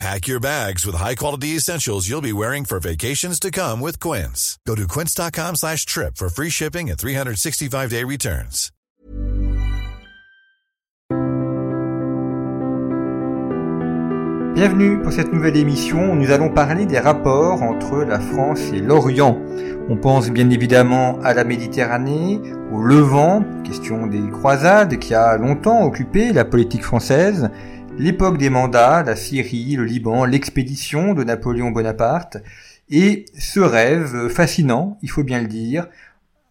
Pack your bags with high-quality essentials you'll be wearing for vacations to come with Quince. Go to quince.com slash trip for free shipping and 365-day returns. Bienvenue pour cette nouvelle émission où nous allons parler des rapports entre la France et l'Orient. On pense bien évidemment à la Méditerranée, au Levant, question des croisades qui a longtemps occupé la politique française, l'époque des mandats, la Syrie, le Liban, l'expédition de Napoléon Bonaparte, et ce rêve fascinant, il faut bien le dire,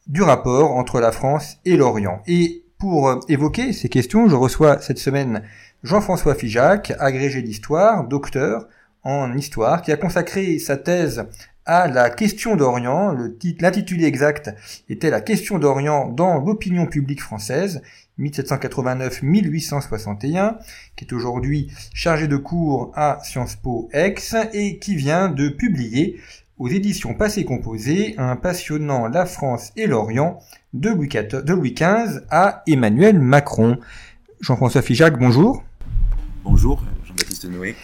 du rapport entre la France et l'Orient. Et pour évoquer ces questions, je reçois cette semaine Jean-François Figeac, agrégé d'histoire, docteur en histoire, qui a consacré sa thèse à la question d'Orient. L'intitulé exact était la question d'Orient dans l'opinion publique française, 1789-1861, qui est aujourd'hui chargé de cours à Sciences Po Aix et qui vient de publier aux éditions Passé Composé un passionnant La France et l'Orient de Louis XV à Emmanuel Macron. Jean-François Figeac, bonjour. Bonjour, Jean-Baptiste Noé.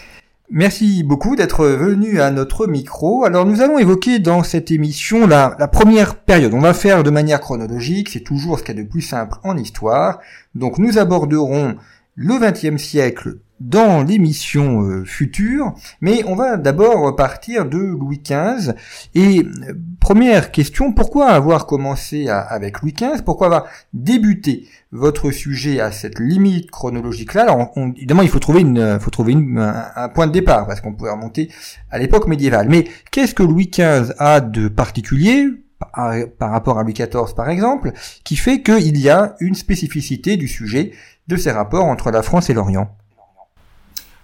Merci beaucoup d'être venu à notre micro. Alors nous allons évoquer dans cette émission la, première période. On va faire de manière chronologique, c'est toujours ce qu'il y a de plus simple en histoire. Donc nous aborderons le XXe siècle dans l'émission euh, future, mais on va d'abord partir de Louis XV. Et euh, première question, pourquoi avoir commencé avec Louis XV Pourquoi avoir débuté votre sujet à cette limite chronologique-là? Alors évidemment, il faut trouver, une, faut trouver un, point de départ, parce qu'on pouvait remonter à l'époque médiévale. Mais qu'est-ce que Louis XV a de particulier par, par rapport à Louis XIV par exemple, qui fait qu'il y a une spécificité du sujet de ces rapports entre la France et l'Orient?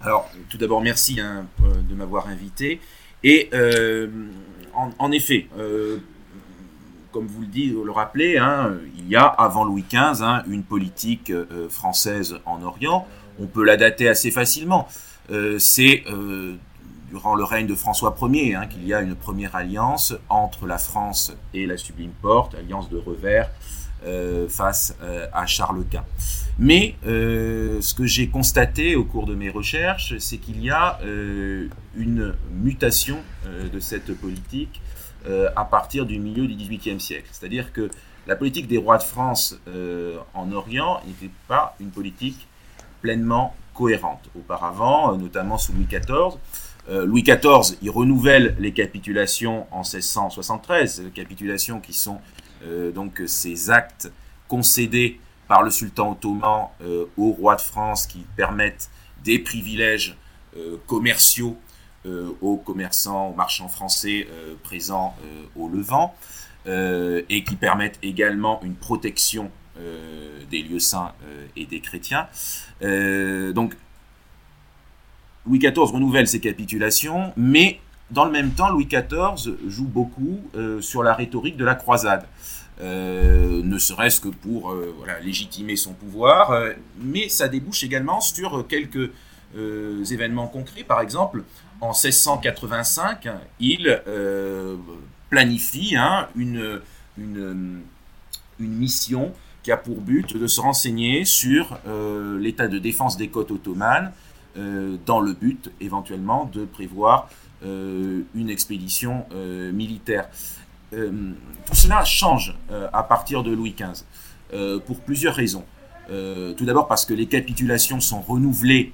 Alors, tout d'abord, merci hein, euh, de m'avoir invité. Et euh, en, effet, euh, comme vous le dites, vous le rappelez, hein, il y a avant Louis XV hein, une politique française en Orient. On peut la dater assez facilement. C'est durant le règne de François Ier qu'il y a une première alliance entre la France et la Sublime Porte, alliance de revers face à Charles Quint. Mais euh, ce que j'ai constaté au cours de mes recherches, c'est qu'il y a euh, une mutation euh, de cette politique à partir du milieu du XVIIIe siècle. C'est-à-dire que la politique des rois de France en Orient n'était pas une politique pleinement cohérente. Auparavant, notamment sous Louis XIV, Louis XIV, il renouvelle les capitulations en 1673, capitulations qui sont donc ces actes concédés par le sultan ottoman euh, au roi de France qui permettent des privilèges euh, commerciaux euh, aux commerçants, aux marchands français présents au Levant, et qui permettent également une protection des lieux saints et des chrétiens. donc, Louis XIV renouvelle ses capitulations, mais dans le même temps, Louis XIV joue beaucoup sur la rhétorique de la croisade. Euh, ne serait-ce que pour euh, légitimer son pouvoir, euh, mais ça débouche également sur quelques événements concrets. Par exemple, en 1685, il planifie hein, une, une, une, mission qui a pour but de se renseigner sur l'état de défense des côtes ottomanes, dans le but éventuellement de prévoir une expédition militaire. Euh, tout cela change euh, à partir de Louis XV, euh, pour plusieurs raisons. tout d'abord parce que les capitulations sont renouvelées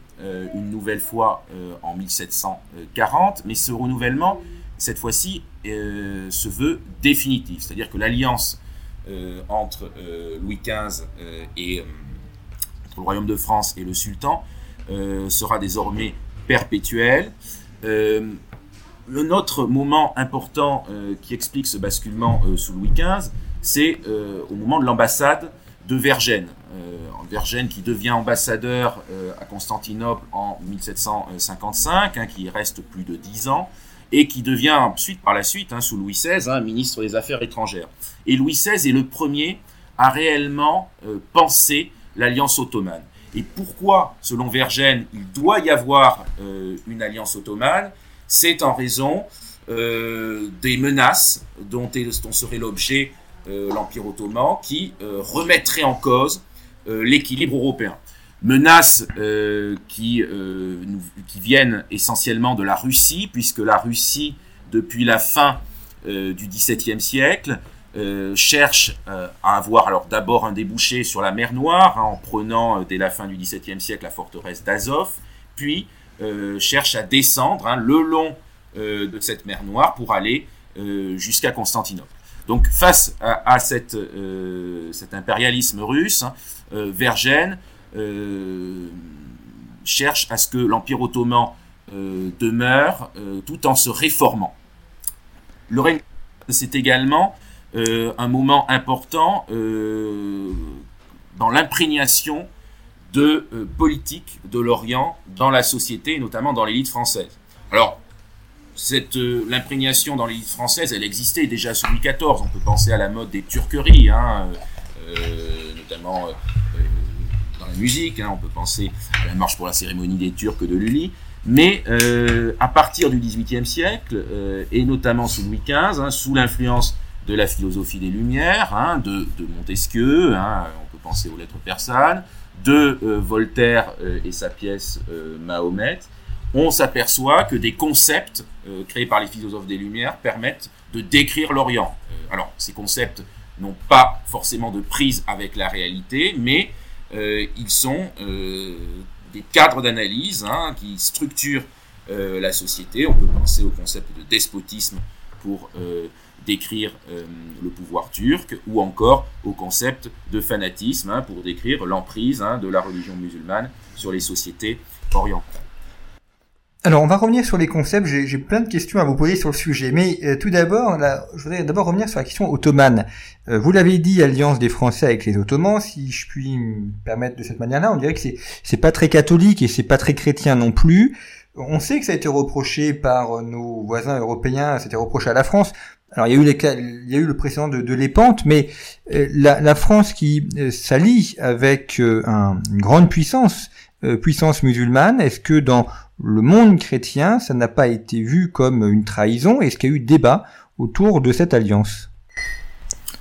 une nouvelle fois en 1740, mais ce renouvellement, cette fois-ci, se veut définitif. C'est-à-dire que l'alliance entre Louis XV et le royaume de France et le sultan sera désormais perpétuelle. Un autre moment important euh, qui explique ce basculement euh, sous Louis XV, c'est euh, au moment de l'ambassade de Vergène. Vergène qui devient ambassadeur à Constantinople en 1755, hein, qui reste plus de dix ans, et qui devient ensuite, par la suite, hein, sous Louis XVI, hein, ministre des Affaires étrangères. Et Louis XVI est le premier a réellement pensé l'alliance ottomane. Et pourquoi, selon Vergène, il doit y avoir une alliance ottomane? C'est en raison des menaces dont, dont serait l'objet l'Empire ottoman qui remettrait en cause l'équilibre européen. Menaces euh, qui, euh, viennent essentiellement de la Russie, puisque la Russie, depuis la fin euh, du XVIIe siècle, cherche à avoir alors d'abord un débouché sur la mer Noire, hein, en prenant dès la fin du XVIIe siècle la forteresse d'Azov, puis cherche à descendre hein, le long de cette mer Noire pour aller jusqu'à Constantinople. Donc face à, cet impérialisme russe, hein, euh, cherche à ce que l'Empire ottoman euh, demeure euh, tout en se réformant. Le règne, c'est également un moment important dans l'imprégnation de politique de l'Orient dans la société, notamment dans l'élite française. Alors, cette l'imprégnation dans l'élite française, elle existait déjà sous Louis XIV. On peut penser à la mode des turqueries, hein, notamment musique, hein, on peut penser à la marche pour la cérémonie des Turcs de Lully, mais euh, à partir du XVIIIe siècle, euh, et notamment sous Louis XV, hein, sous l'influence de la philosophie des Lumières, de, Montesquieu, on peut penser aux lettres persanes, de euh, Voltaire et sa pièce Mahomet, on s'aperçoit que des concepts créés par les philosophes des Lumières permettent de décrire l'Orient. alors, ces concepts n'ont pas forcément de prise avec la réalité, mais euh, ils sont euh, des cadres d'analyse hein, qui structurent euh, la société. On peut penser au concept de despotisme pour décrire le pouvoir turc, ou encore au concept de fanatisme hein, pour décrire l'emprise hein, de la religion musulmane sur les sociétés orientales. Alors, on va revenir sur les concepts. J'ai plein de questions à vous poser sur le sujet. Mais euh, tout d'abord, je voudrais d'abord revenir sur la question ottomane. Euh, vous l'avez dit, alliance des Français avec les Ottomans. Si je puis me permettre de cette manière-là, on dirait que c'est pas très catholique et c'est pas très chrétien non plus. On sait que ça a été reproché par nos voisins européens. C'était reproché à la France. Alors il y a eu le précédent de, de mais euh, la, France qui s'allie avec un, une grande puissance, puissance musulmane, est-ce que dans le monde chrétien, ça n'a pas été vu comme une trahison? Est-ce qu'il y a eu débat autour de cette alliance?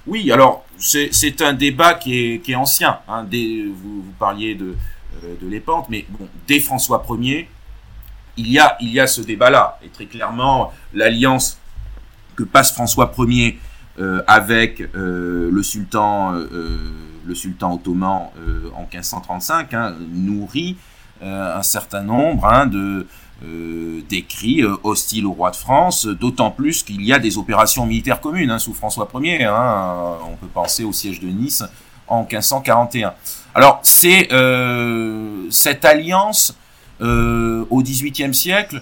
Oui, alors c'est un débat qui est, ancien. Hein. vous, parliez de, euh, de mais bon, dès François Ier, il y a, il y a ce débat-là. Et très clairement, l'alliance que passe François Ier euh, avec euh, le sultan, le sultan ottoman en 1535 hein, nourrit euh, un certain nombre hein, de euh, d'écrits euh, hostiles au roi de France, d'autant plus qu'il y a des opérations militaires communes hein, sous François Ier. On peut penser au siège de Nice en 1541. Alors c'est cette alliance au XVIIIe siècle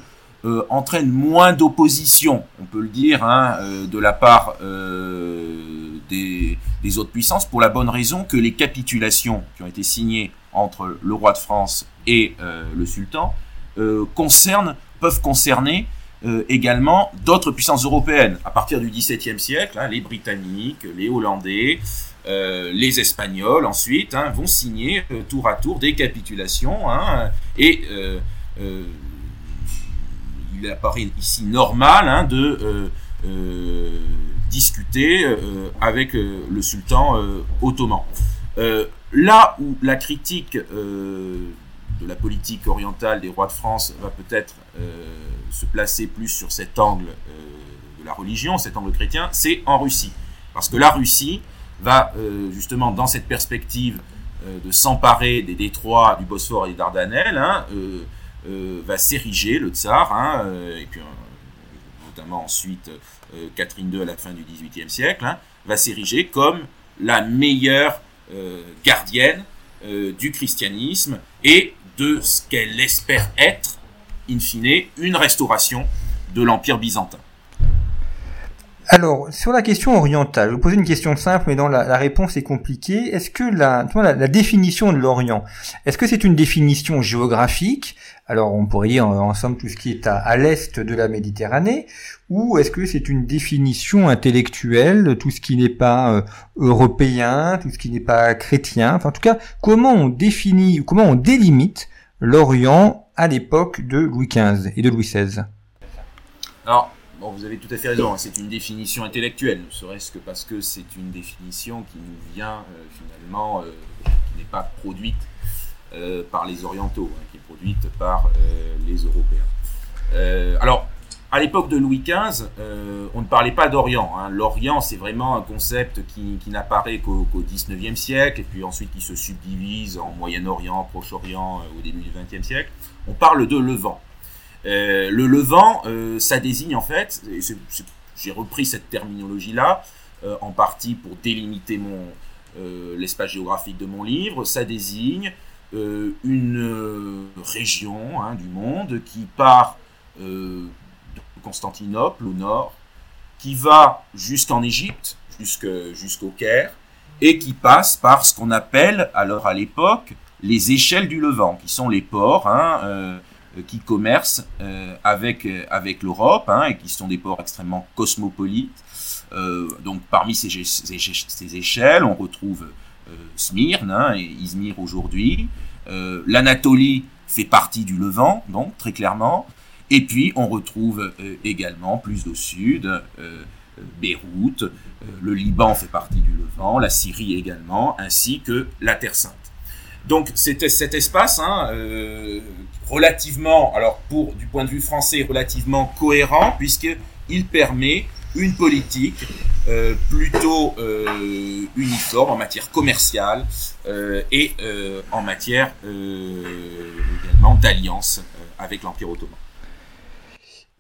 entraîne moins d'opposition, on peut le dire, de la part des, autres puissances, pour la bonne raison que les capitulations qui ont été signées entre le roi de France et euh, le sultan euh, concernent, peuvent concerner euh, également d'autres puissances européennes. À partir du XVIIe siècle, hein, les Britanniques, les Hollandais, les Espagnols ensuite hein, vont signer tour à tour des capitulations hein, et il apparaît ici normal de discuter avec le sultan ottoman. Là où la critique euh, de la politique orientale des rois de France va peut-être euh, se placer plus sur cet angle euh, de la religion, cet angle chrétien, c'est en Russie. Parce que la Russie va justement dans cette perspective de s'emparer des détroits du Bosphore et des Dardanelles, hein, va s'ériger le tsar, hein, et puis notamment ensuite Catherine II à la fin du XVIIIe siècle, hein, va s'ériger comme la meilleure euh, gardienne euh, du christianisme et de ce qu'elle espère être, in fine, une restauration de l'Empire byzantin. Alors, sur la question orientale, je vous posez une question simple, mais dont la, réponse est compliquée. Est-ce que la, la, définition de l'Orient, est-ce que c'est une définition géographique? Alors, on pourrait dire ensemble tout ce qui est à, l'est de la Méditerranée, ou est-ce que c'est une définition intellectuelle, tout ce qui n'est pas euh, européen, tout ce qui n'est pas chrétien? Enfin, en tout cas, comment on définit, comment on délimite l'Orient à l'époque de Louis XV et de Louis XVI Alors, Vous avez tout à fait raison, hein. c'est une définition intellectuelle, ne serait-ce que parce que c'est une définition qui nous vient euh, finalement, euh, qui n'est pas produite euh, par les Orientaux, hein, qui est produite par les Européens. alors, à l'époque de Louis XV, on ne parlait pas d'Orient. Hein. L'Orient, c'est vraiment un concept qui, n'apparaît qu'au XIXe siècle, et puis ensuite qui se subdivise en Moyen-Orient, Proche-Orient au début du XXe siècle. On parle de Levant. Euh, le Levant, euh, ça désigne en fait, j'ai repris cette terminologie-là, euh, en partie pour délimiter l'espace géographique de mon livre, ça désigne une région hein, du monde qui part de Constantinople au nord, qui va jusqu'en Égypte, jusqu'au Caire, et qui passe par ce qu'on appelle, alors à l'époque, les échelles du Levant, qui sont les ports, hein, qui commercent euh, avec, euh, avec l'Europe hein, et qui sont des ports extrêmement cosmopolites. donc parmi ces, ces, échelles, on retrouve Smyrne hein, et Izmir aujourd'hui. L'Anatolie fait partie du Levant, donc très clairement. Et puis on retrouve également plus au sud Beyrouth, le Liban fait partie du Levant, la Syrie également, ainsi que la Terre Sainte. Donc c'était cet espace hein, relativement, alors pour du point de vue français, relativement cohérent, puisqu'il permet une politique euh, plutôt euh, uniforme en matière commerciale euh, et en matière également d'alliance avec l'Empire ottoman.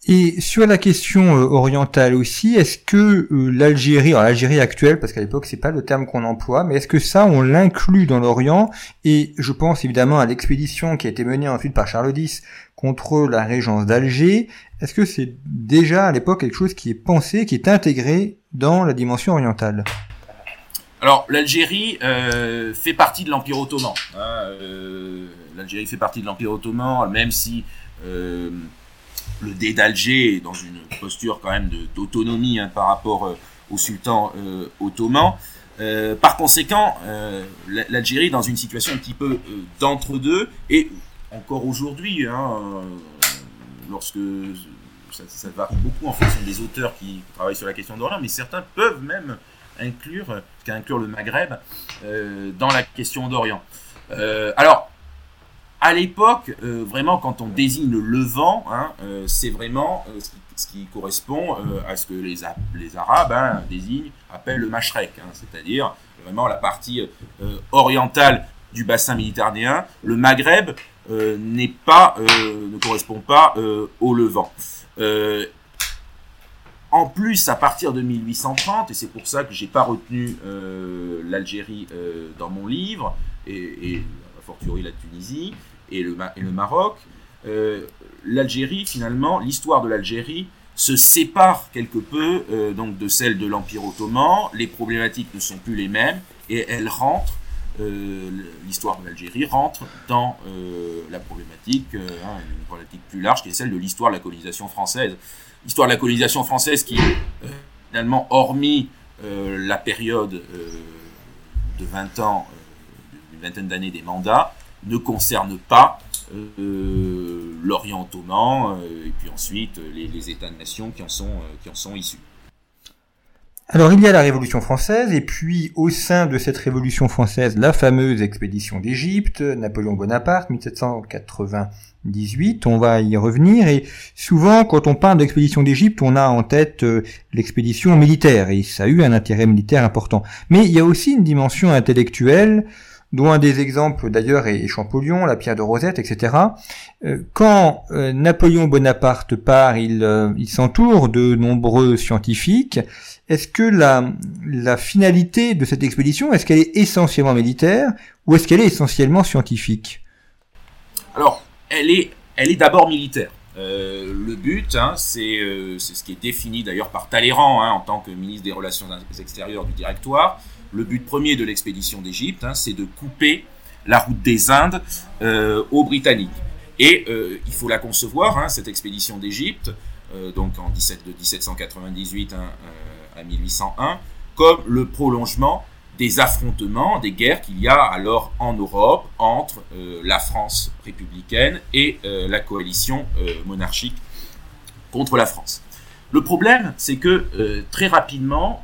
Et sur la question euh, orientale aussi, est-ce que euh, l'Algérie, alors l'Algérie actuelle, parce qu'à l'époque c'est pas le terme qu'on emploie, mais est-ce que ça on l'inclut dans l'Orient? Et je pense évidemment à l'expédition qui a été menée ensuite par Charles X contre la régence d'Alger. Est-ce que c'est déjà à l'époque quelque chose qui est pensé, qui est intégré dans la dimension orientale? Alors, l'Algérie euh, fait partie de l'Empire ottoman. Hein, L'Algérie fait partie de l'Empire ottoman, même si le dé d'Alger dans une posture quand même d'autonomie hein, par rapport euh, au sultan euh, ottoman. Euh, par conséquent, l'Algérie est dans une situation un petit peu d'entre-deux, et encore aujourd'hui, hein, lorsque ça, varie beaucoup en fonction des auteurs qui travaillent sur la question d'Orient, mais certains peuvent même inclure, inclure le Maghreb dans la question d'Orient. alors, à l'époque, euh, vraiment, quand on désigne le Levant, hein, euh, c'est vraiment euh, ce, qui, correspond à ce que les, Arabes hein, désignent, appellent le Mashrek, hein, c'est-à-dire vraiment la partie orientale du bassin méditerranéen. Le Maghreb pas, ne correspond pas au Levant. en plus, à partir de 1830, et c'est pour ça que j'ai pas retenu l'Algérie dans mon livre, et, et fortiori la Tunisie, et le, Maroc, euh, l'Algérie, finalement, l'histoire de l'Algérie se sépare quelque peu euh, donc de celle de l'Empire ottoman. Les problématiques ne sont plus les mêmes et elle rentre, euh, l'histoire de l'Algérie rentre dans la problématique, hein, une problématique plus large qui est celle de l'histoire de la colonisation française. L'histoire de la colonisation française qui, finalement, hormis la période de 20 ans, une vingtaine d'années des mandats, ne concerne pas euh, l'Orient ottoman euh, et puis ensuite les, les États-nations qui en sont euh, qui en sont issus. Alors il y a la Révolution française et puis au sein de cette Révolution française la fameuse expédition d'Égypte, Napoléon Bonaparte 1798, on va y revenir et souvent quand on parle d'expédition d'Égypte on a en tête l'expédition militaire et ça a eu un intérêt militaire important. Mais il y a aussi une dimension intellectuelle dont un des exemples d'ailleurs est Champollion, la pierre de Rosette, etc. Euh, quand euh, Napoléon Bonaparte part, il, euh, il s'entoure de nombreux scientifiques. Est-ce que la, la finalité de cette expédition, est-ce qu'elle est essentiellement militaire ou est-ce qu'elle est essentiellement scientifique? Alors, elle est, elle est d'abord militaire. le but, hein, c'est ce qui est défini d'ailleurs par Talleyrand hein, en tant que ministre des Relations extérieures du Directoire. Le but premier de l'expédition d'Égypte, hein, c'est de couper la route des Indes aux Britanniques. Et il faut la concevoir, cette expédition d'Égypte, donc en 17, de 1798 à 1801, comme le prolongement des affrontements, des guerres qu'il y a alors en Europe entre euh, la France républicaine et euh, la coalition euh, monarchique contre la France. Le problème, c'est que très rapidement,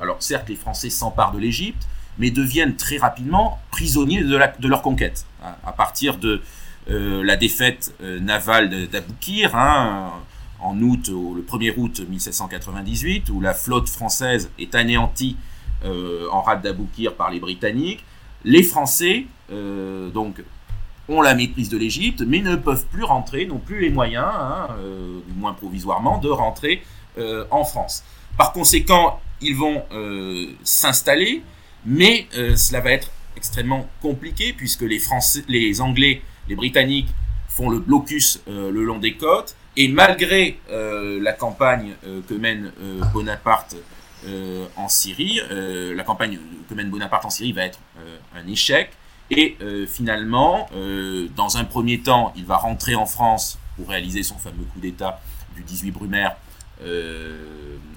alors certes les Français s'emparent de l'Égypte, mais deviennent très rapidement prisonniers de, leur conquête. À, partir de la défaite navale d'Aboukir, hein, en août, le 1er août 1798, où la flotte française est anéantie euh, en rade d'Aboukir par les Britanniques. Les Français, euh, donc, ont la maîtrise de l'Égypte, mais ne peuvent plus rentrer, n'ont plus les moyens, hein, euh, du moins provisoirement, de rentrer en France. Par conséquent, ils vont s'installer, mais cela va être extrêmement compliqué puisque les Français, les Anglais, les Britanniques font le blocus le long des côtes et malgré la campagne que mène Bonaparte euh, en Syrie. Euh, la campagne que mène Bonaparte en Syrie va être euh, un échec. Et finalement, dans un premier temps, il va rentrer en France pour réaliser son fameux coup d'État du 18 Brumaire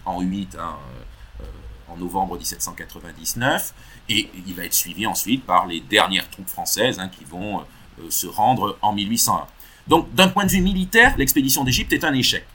en 8, hein, en novembre 1799. Et il va être suivi ensuite par les dernières troupes françaises hein, qui vont se rendre en 1801. Donc, d'un point de vue militaire, l'expédition d'Égypte est un échec.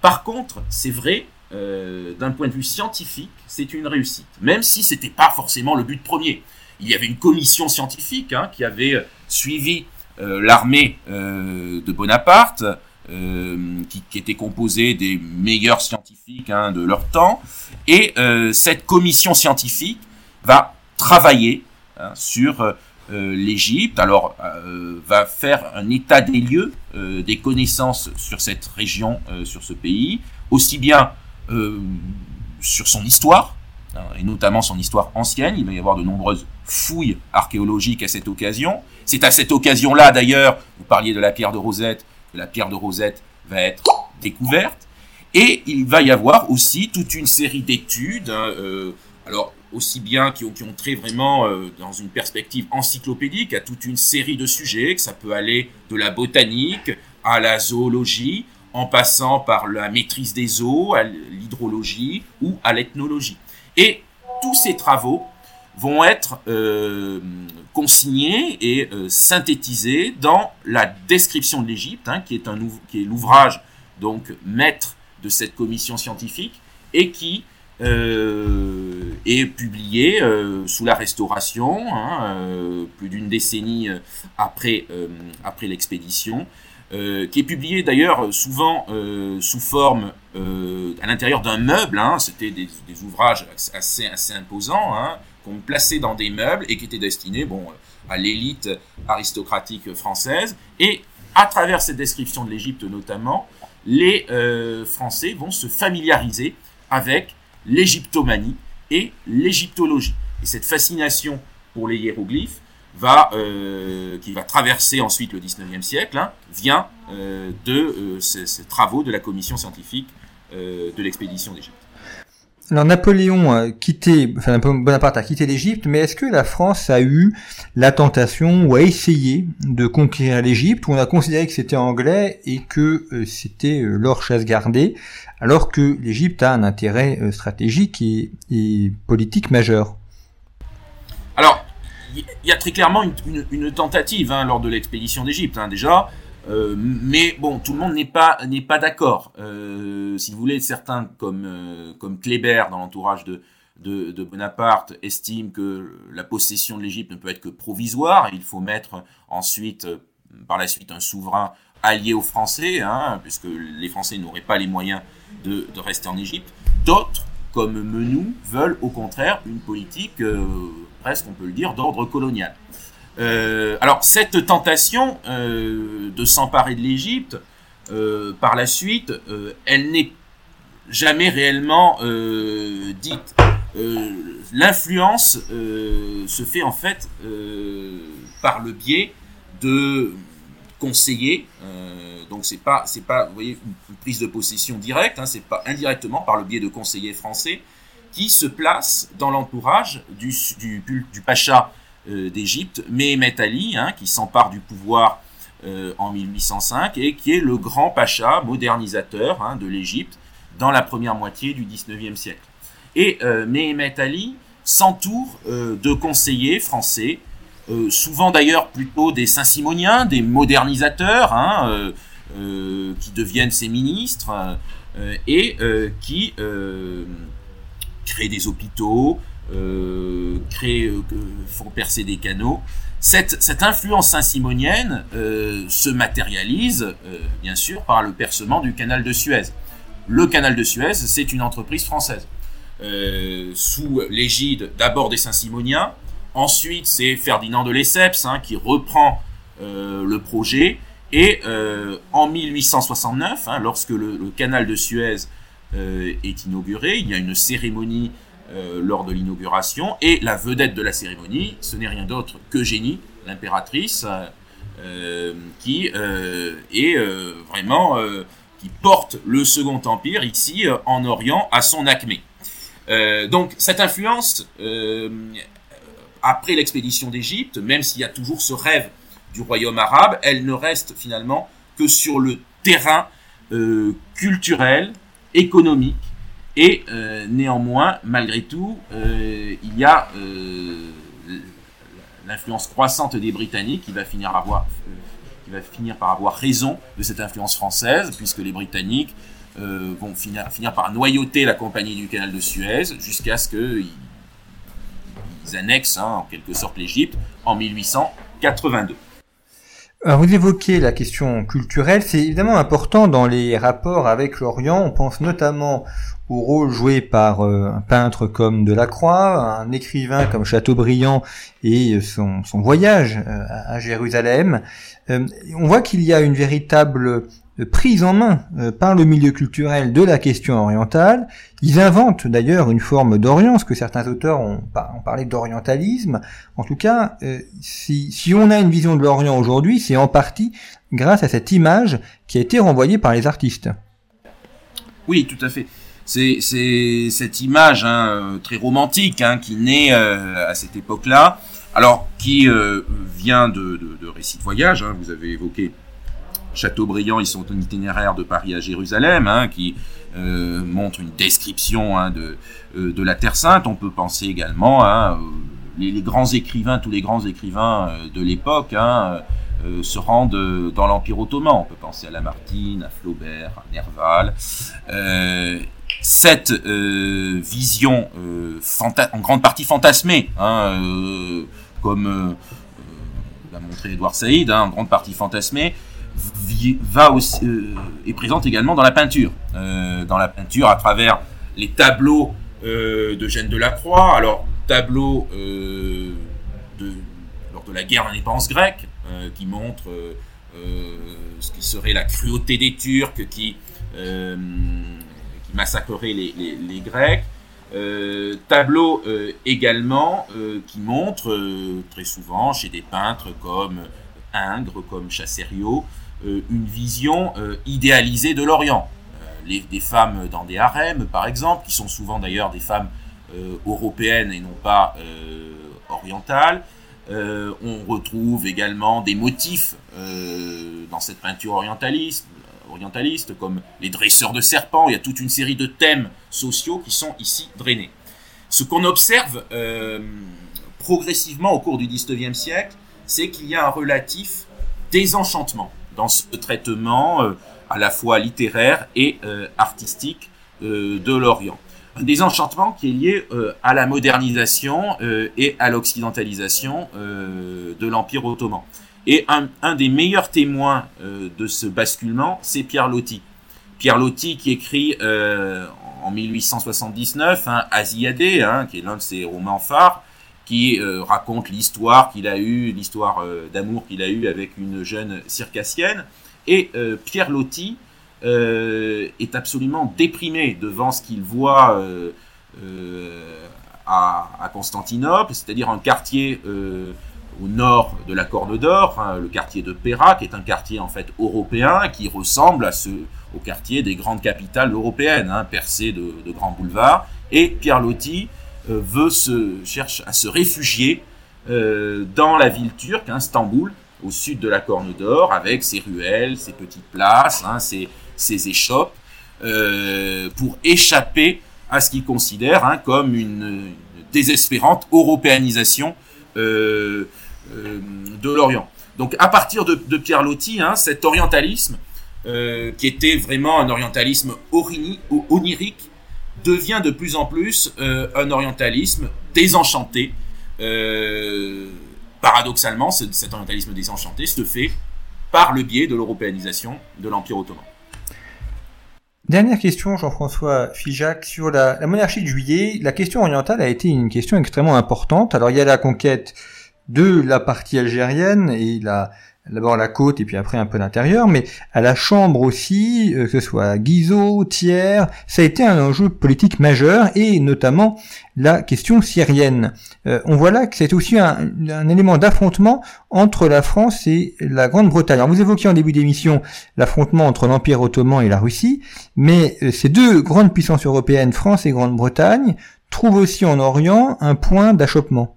Par contre, c'est vrai euh, d'un point de vue scientifique, c'est une réussite, même si ce n'était pas forcément le but premier. Il y avait une commission scientifique hein, qui avait euh, suivi euh, l'armée de Bonaparte, qui, était composée des meilleurs scientifiques hein, de leur temps, et cette commission scientifique va travailler hein, sur l'Égypte, alors va faire un état des lieux des connaissances sur cette région, sur ce pays, aussi bien euh, sur son histoire, et notamment son histoire ancienne. Il va y avoir de nombreuses fouilles archéologiques à cette occasion. C'est à cette occasion-là, d'ailleurs, vous parliez de la pierre de Rosette, que la pierre de Rosette va être découverte. Et il va y avoir aussi toute une série d'études, hein, euh, alors aussi bien qui ont, qui trait vraiment euh, dans une perspective encyclopédique à toute une série de sujets, que ça peut aller de la botanique à la zoologie, en passant par la maîtrise des eaux, à l'hydrologie ou à l'ethnologie. Et tous ces travaux vont être euh, consignés et euh, synthétisés dans la description de l'Égypte, hein, qui est est l'ouvrage donc maître de cette commission scientifique et qui euh, est publié sous la Restauration, hein, plus d'une décennie après après l'expédition, euh, qui est publié d'ailleurs souvent euh, sous forme euh, à l'intérieur d'un meuble. Hein. C'était des, ouvrages assez, assez imposants, hein, qu'on plaçait dans des meubles et qui étaient destinés bon, à l'élite aristocratique française. Et à travers cette description de l'Égypte notamment, les Français vont se familiariser avec l'égyptomanie et l'égyptologie. Et cette fascination pour les hiéroglyphes va, euh, qui va traverser ensuite le 19e siècle, hein, vient euh, de euh, ces, travaux de la commission scientifique de l'expédition d'Égypte. Alors Napoléon a quitté, enfin Bonaparte a quitté l'Égypte, mais est-ce que la France a eu la tentation ou a essayé de conquérir l'Égypte, où on a considéré que c'était anglais et que c'était leur chasse gardée, alors que l'Égypte a un intérêt stratégique et, et politique majeur? Il y a très clairement une, tentative hein, lors de l'expédition d'Égypte, hein, déjà. Euh, mais bon, tout le monde n'est pas n'est pas d'accord. Euh, si vous voulez, certains comme euh, comme Kléber dans l'entourage de, de, Bonaparte estiment que la possession de l'Égypte ne peut être que provisoire. Il faut mettre ensuite, par la suite, un souverain allié aux Français, hein, puisque les Français n'auraient pas les moyens de, de rester en Égypte. D'autres, comme Menou, veulent au contraire une politique presque, on peut le dire, d'ordre colonial. Euh, alors, cette tentation euh, de s'emparer de l'Égypte, euh, par la suite, elle n'est jamais réellement dite. L'influence se fait en fait par le biais de conseillers donc c'est pas, c'est pas, vous voyez, une, prise de possession directe, hein, c'est pas indirectement par le biais de conseillers français qui se placent dans l'entourage du, pacha d'Égypte, Mehemet Ali, hein, qui s'empare du pouvoir en 1805 et qui est le grand pacha modernisateur hein, de l'Égypte dans la première moitié du 19e siècle. Et euh, Mehemet Ali s'entoure de conseillers français euh, souvent d'ailleurs plutôt des Saint-Simoniens, des modernisateurs, hein, euh, euh, qui deviennent ses ministres et qui créent des hôpitaux, créent, font percer des canaux. Cette, influence saint-simonienne se matérialise bien sûr par le percement du canal de Suez. Le canal de Suez, c'est une entreprise française. sous l'égide d'abord des Saint-Simoniens, Ensuite, c'est Ferdinand de Lesseps hein, qui reprend euh, le projet. Et euh, en 1869, hein, lorsque le, canal de Suez euh, est inauguré, il y a une cérémonie lors de l'inauguration. Et la vedette de la cérémonie, ce n'est rien d'autre que Génie, l'impératrice, qui est vraiment qui porte le Second Empire ici en Orient à son acmé. donc cette influence, après l'expédition d'Égypte, même s'il y a toujours ce rêve du royaume arabe, elle ne reste finalement que sur le terrain euh, culturel, économique, et euh, néanmoins, malgré tout, euh, il y a l'influence croissante des Britanniques qui va finir qui va finir par avoir raison de cette influence française, puisque les Britanniques vont finir, finir, par noyauter la compagnie du canal de Suez jusqu'à ce qu'ils annexent hein, en quelque sorte l'Égypte en 1882. Vous évoquez la question culturelle, c'est évidemment important dans les rapports avec l'Orient. On pense notamment au rôle joué par euh, un peintre comme Delacroix, un écrivain comme Chateaubriand et son, voyage euh, à Jérusalem. Euh, on voit qu'il y a une véritable prise en main euh, par le milieu culturel de la question orientale. Ils inventent d'ailleurs une forme d'Orient, ce que certains auteurs ont, parlé d'orientalisme. En tout cas, euh, si, on a une vision de l'Orient aujourd'hui, c'est en partie grâce à cette image qui a été renvoyée par les artistes. Oui, tout à fait. C'est cette image hein, euh, très romantique hein, qui naît à cette époque-là, alors qui vient de, de, récits de voyage. Hein, vous avez évoqué Chateaubriand, ils sont un itinéraire de Paris à Jérusalem, hein, qui euh, montre une description hein, de, euh, de la Terre Sainte. On peut penser également, hein, les, grands écrivains, tous les grands écrivains euh, de l'époque, se rendent dans l'Empire ottoman. On peut penser à Lamartine, à Flaubert, à Nerval. cette vision en grande partie fantasmée, comme l'a montré Edouard Saïd, en grande partie fantasmée, va aussi, euh, est présente également dans la peinture. Euh, dans la peinture à travers les tableaux euh, de Gênes de la Croix. Alors, tableaux de, lors de la guerre d'indépendance grecque, qui montre ce qui serait la cruauté des Turcs qui, qui massacreraient les, Grecs. Tableau également qui montre très souvent chez des peintres comme Ingres, comme Chassériau, une vision euh, idéalisée de l'Orient. Euh, des femmes dans des harems, par exemple, qui sont souvent d'ailleurs des femmes européennes et non pas orientales. on retrouve également des motifs dans cette peinture orientaliste, orientaliste, comme les dresseurs de serpents. Il y a toute une série de thèmes sociaux qui sont ici drainés. Ce qu'on observe progressivement au cours du XIXe siècle, c'est qu'il y a un relatif désenchantement dans ce traitement euh, à la fois littéraire et euh, artistique euh, de l'Orient. Un désenchantement qui est lié à la modernisation et à l'occidentalisation de l'Empire ottoman. Et un, des meilleurs témoins de ce basculement, c'est Pierre Loti. Pierre Loti qui écrit en 1879 hein, hein, qui est l'un de ses romans phares, qui euh, raconte l'histoire qu'il a eue, l'histoire euh, d'amour qu'il a eue avec une jeune circassienne. Et euh, Pierre Loti est absolument déprimé devant ce qu'il voit à, Constantinople, c'est-à-dire un quartier au nord de la Corne d'Or, hein, le quartier de Péra, qui est un quartier en fait européen qui ressemble au quartier des grandes capitales européennes, hein, percé de, grands boulevards. Et Pierre Loti euh, veut se, cherche à se réfugier euh, dans la ville turque, hein, Istanbul, au sud de la Corne d'Or, avec ses ruelles, ses petites places, hein, ses, échoppes, euh, pour échapper à ce qu'il considère hein, comme une, désespérante européanisation euh, euh, de l'Orient. Donc à partir de, Pierre Loti, cet orientalisme, euh, qui était vraiment un orientalisme onirique, devient de plus en plus un orientalisme désenchanté. paradoxalement, cet orientalisme désenchanté se fait par le biais de l'européanisation de l'Empire ottoman. Dernière question, Jean-François Figeac, sur la, la, monarchie de juillet. La question orientale a été une question extrêmement importante. Alors il y a la conquête de la partie algérienne et la, d'abord la côte et puis après un peu l'intérieur, mais à la Chambre aussi, euh, que ce soit Guizot, Thiers, ça a été un enjeu politique majeur et notamment la question syrienne. Euh, on voit là que c'est aussi un, élément d'affrontement entre la France et la Grande-Bretagne. Alors vous évoquiez en début d'émission l'affrontement entre l'Empire ottoman et la Russie, mais euh, ces deux grandes puissances européennes, France et Grande-Bretagne, trouvent aussi en Orient un point d'achoppement.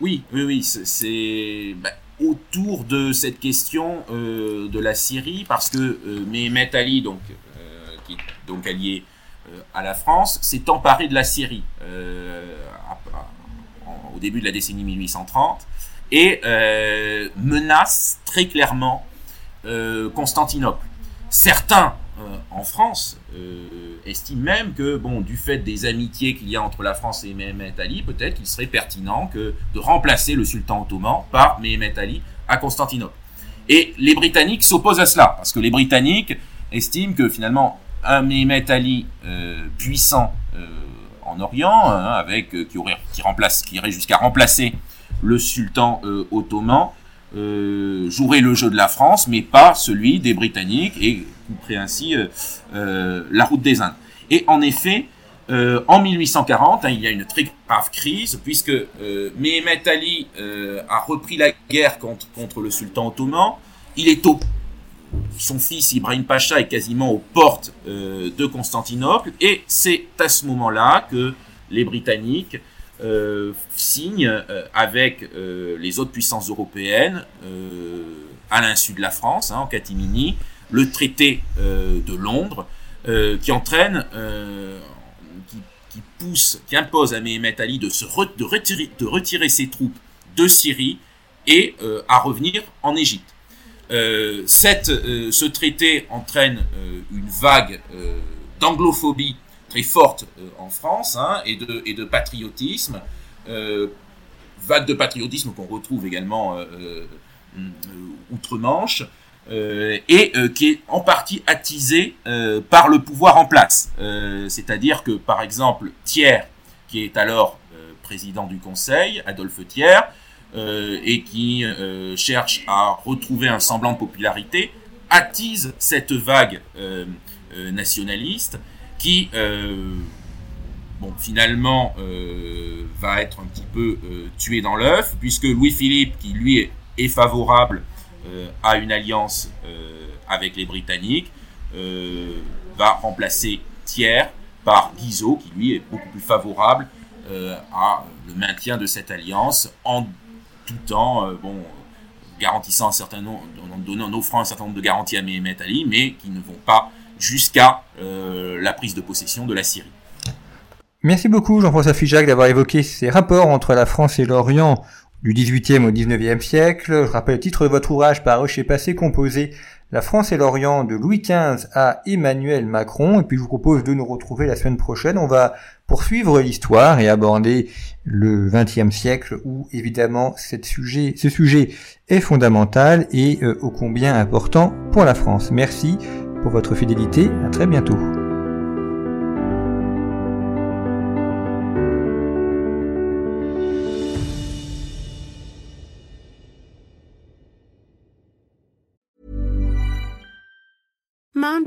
Oui, oui, oui, c'est... Autour de cette question euh, de la Syrie, parce que euh, Mehmet Ali, donc, euh, qui est donc allié à la France, s'est emparé de la Syrie au début de la décennie 1830 et menace très clairement Constantinople. Certains en France estiment même que, bon, du fait des amitiés qu'il y a entre la France et Mehmet Ali, peut-être qu'il serait pertinent que de remplacer le sultan ottoman par Mehmet Ali à Constantinople. Et les Britanniques s'opposent à cela, parce que les Britanniques estiment que finalement un Mehmet Ali euh, puissant euh, en Orient, hein, avec euh, qui qui irait jusqu'à remplacer le sultan ottoman, jouerait le jeu de la France, mais pas celui des Britanniques et couperait ainsi la route des Indes. Et en effet, euh, en 1840, hein, il y a une très grave crise puisque euh, Mehmet Ali euh, a repris la guerre contre, contre le sultan ottoman. Il est au, son fils Ibrahim Pacha est quasiment aux portes de Constantinople et c'est à ce moment-là que les Britanniques signent avec les autres puissances européennes, à l'insu de la France, hein, en catimini, le traité de Londres, qui entraîne qui pousse, qui impose à Mehmet Ali de, se retirer, de retirer ses troupes de Syrie et euh, à revenir en Égypte. Euh, euh, ce traité entraîne une vague d'anglophobie très forte en France hein, et de patriotisme, vague de patriotisme qu'on retrouve également outre-Manche, euh, et euh, qui est en partie attisé euh, par le pouvoir en place. C'est-à-dire que, par exemple, Thiers, qui est alors président du Conseil, Adolphe Thiers, et qui cherche à retrouver un semblant de popularité, attise cette vague nationaliste qui, bon, finalement, va être un petit peu tué dans l'œuf, puisque Louis-Philippe, qui lui est favorable euh, à une alliance euh, avec les Britanniques, euh, va remplacer Thiers par Guizot, qui lui est beaucoup plus favorable à le maintien de cette alliance en tout temps, bon, garantissant un certain nombre, donnant, offrant un certain nombre de garanties à Mehmet Ali, mais qui ne vont pas jusqu'à la prise de possession de la Syrie. Merci beaucoup Jean-François Figeac d'avoir évoqué ces rapports entre la France et l'Orient du 18e au 19e siècle. Je rappelle le titre de votre ouvrage paru chez Passé composé La France et l'Orient de Louis XV à Emmanuel Macron. Et puis je vous propose de nous retrouver la semaine prochaine. On va poursuivre l'histoire et aborder le 20e siècle où évidemment ce sujet est fondamental et euh, ô combien important pour la France. Merci pour votre fidélité. À très bientôt.